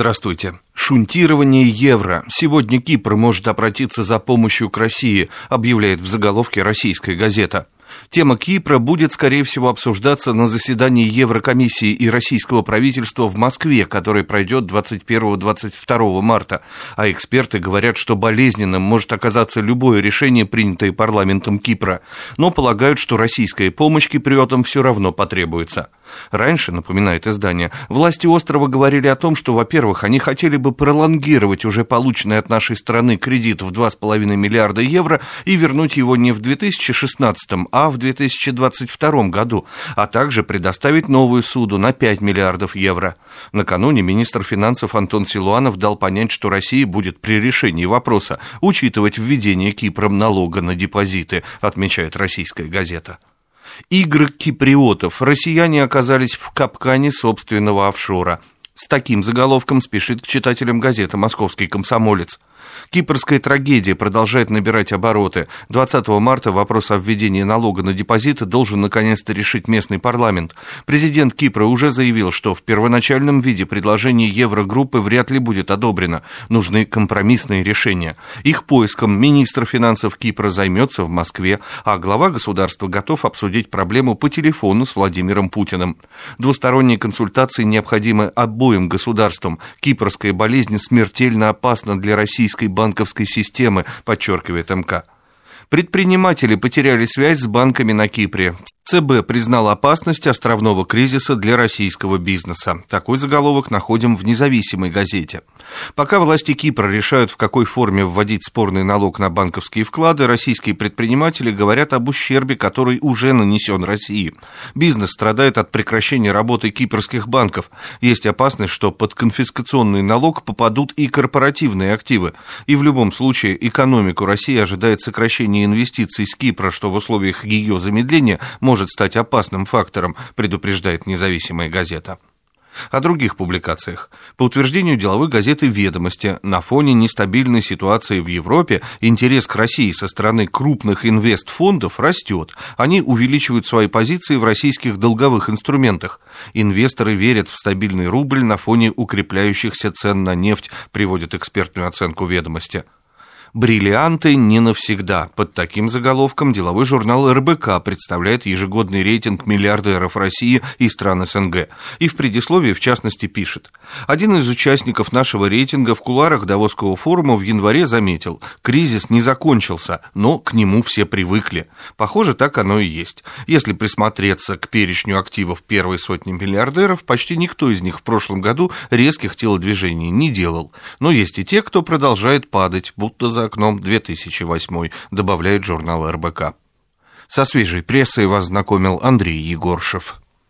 Здравствуйте. Шунтирование евро. Сегодня Кипр может обратиться за помощью к России, объявляет в заголовке российская газета. Тема Кипра будет, скорее всего, обсуждаться на заседании Еврокомиссии и российского правительства в Москве, которое пройдет 21-22 марта. А эксперты говорят, что болезненным может оказаться любое решение, принятое парламентом Кипра. Но полагают, что российская помощь киприотам все равно потребуется. Раньше, напоминает издание, власти острова говорили о том, что, во-первых, они хотели бы пролонгировать уже полученный от нашей страны кредит в 2,5 миллиарда евро и вернуть его не в 2016, а в 2022 году, а также предоставить новую суду на 5 миллиардов евро. Накануне министр финансов Антон Силуанов дал понять, что Россия будет при решении вопроса учитывать введение Кипром налога на депозиты, отмечает российская газета. Игры киприотов. Россияне оказались в капкане собственного офшора. С таким заголовком спешит к читателям газеты «Московский комсомолец». Кипрская трагедия продолжает набирать обороты. 20 марта вопрос о введении налога на депозиты должен наконец-то решить местный парламент. Президент Кипра уже заявил, что в первоначальном виде предложение Еврогруппы вряд ли будет одобрено. Нужны компромиссные решения. Их поиском министр финансов Кипра займется в Москве, а глава государства готов обсудить проблему по телефону с Владимиром Путиным. Двусторонние консультации необходимы обоим государствам. Кипрская болезнь смертельно опасна для российской банковской системы, подчеркивает МК. Предприниматели потеряли связь с банками на Кипре. ЦБ признал опасность островного кризиса для российского бизнеса. Такой заголовок находим в независимой газете. Пока власти Кипра решают, в какой форме вводить спорный налог на банковские вклады, российские предприниматели говорят об ущербе, который уже нанесен России. Бизнес страдает от прекращения работы кипрских банков. Есть опасность, что под конфискационный налог попадут и корпоративные активы. И в любом случае экономику России ожидает сокращение инвестиций с Кипра, что в условиях ее замедления может может стать опасным фактором, предупреждает независимая газета. О других публикациях. По утверждению деловой газеты «Ведомости», на фоне нестабильной ситуации в Европе интерес к России со стороны крупных инвестфондов растет. Они увеличивают свои позиции в российских долговых инструментах. Инвесторы верят в стабильный рубль на фоне укрепляющихся цен на нефть, приводит экспертную оценку «Ведомости». «Бриллианты не навсегда». Под таким заголовком деловой журнал РБК представляет ежегодный рейтинг миллиардеров России и стран СНГ. И в предисловии, в частности, пишет. Один из участников нашего рейтинга в куларах Давосского форума в январе заметил, кризис не закончился, но к нему все привыкли. Похоже, так оно и есть. Если присмотреться к перечню активов первой сотни миллиардеров, почти никто из них в прошлом году резких телодвижений не делал. Но есть и те, кто продолжает падать, будто за за окном 2008, добавляет журнал РБК. Со свежей прессой вас знакомил Андрей Егоршев.